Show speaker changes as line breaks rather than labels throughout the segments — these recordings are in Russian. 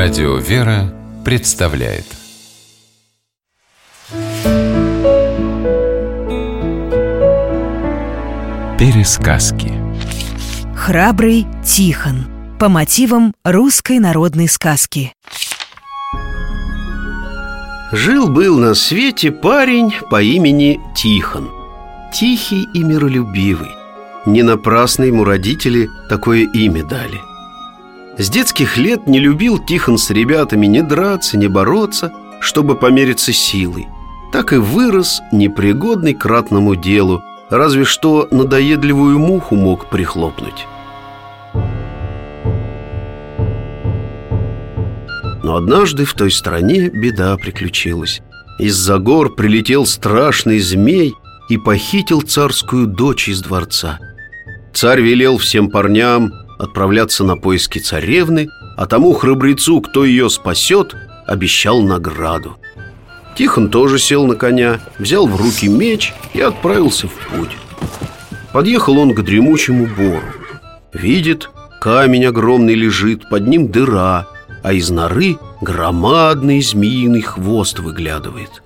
Радио «Вера» представляет. Пересказки.
Храбрый Тихон. По мотивам русской народной сказки.
Жил-был на свете парень по имени Тихон. Тихий и миролюбивый. Не напрасно ему родители такое имя дали С детских лет не любил Тихон с ребятами ни драться, ни бороться, чтобы помериться силой. Так и вырос непригодный к ратному делу Разве что надоедливую муху мог прихлопнуть. Но однажды в той стране беда приключилась. Из-за гор прилетел страшный змей И похитил царскую дочь из дворца. Царь велел всем парням отправляться на поиски царевны А тому храбрецу, кто ее спасет, обещал награду. Тихон тоже сел на коня, взял в руки меч и отправился в путь. Подъехал он к дремучему бору. Видит, камень огромный лежит, под ним дыра А из норы громадный змеиный хвост выглядывает.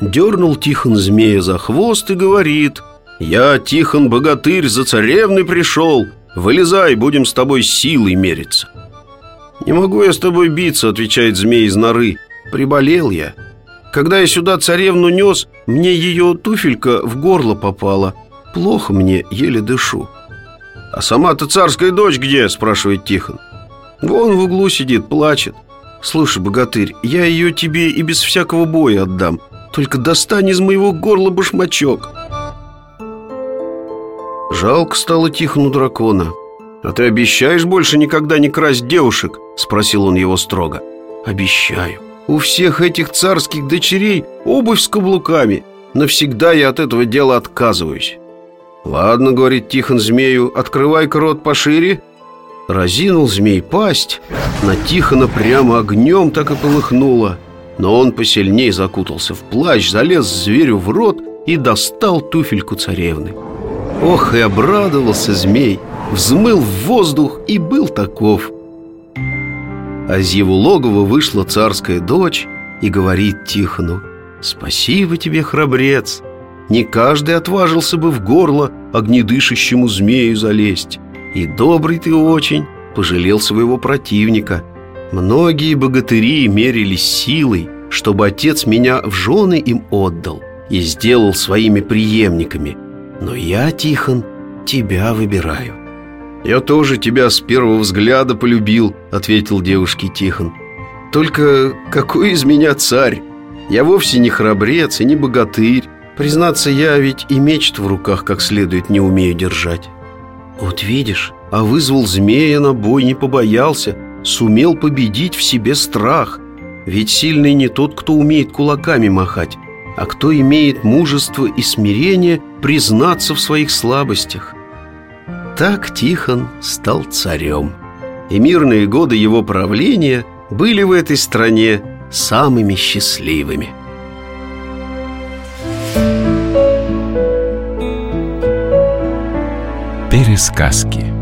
Дернул Тихон змея за хвост и говорит «Я, Тихон Богатырь, за царевной пришел Вылезай, будем с тобой силой мериться» «Не могу я с тобой биться», — отвечает змей из норы «Приболел я» Когда я сюда царевну нес, мне ее туфелька в горло попала. Плохо мне, еле дышу. «А сама-то царская дочь где?» – спрашивает Тихон. «Вон в углу сидит, плачет. Слушай, богатырь, я ее тебе и без всякого боя отдам. Только достань из моего горла башмачок». Жалко стало Тихону дракона. «А ты обещаешь больше никогда не красть девушек?» – спросил он его строго. «Обещаю». У всех этих царских дочерей обувь с каблуками. Навсегда я от этого дела отказываюсь. Ладно, говорит Тихон змею, открывай-ка рот пошире. Разинул змей пасть, на Тихона прямо огнем так и полыхнуло. Но он посильней закутался в плащ, залез зверю в рот и достал туфельку царевны. Ох, и обрадовался змей, взмыл в воздух и был таков – а из его логова вышла царская дочь и говорит Тихону «Спасибо тебе, храбрец! Не каждый отважился бы в горло огнедышащему змею залезть. И добрый ты очень, пожалел своего противника. Многие богатыри мерились силой, чтобы отец меня в жены им отдал и сделал своими преемниками. Но я, Тихон, тебя выбираю. «Я тоже тебя с первого взгляда полюбил», — ответил девушке Тихон «Только какой из меня царь? Я вовсе не храбрец и не богатырь Признаться, я ведь и меч в руках как следует не умею держать Вот видишь, а вызвал змея на бой, не побоялся Сумел победить в себе страх Ведь сильный не тот, кто умеет кулаками махать А кто имеет мужество и смирение признаться в своих слабостях. Так Тихон стал царем И мирные годы его правления были в этой стране самыми счастливыми.
Пересказки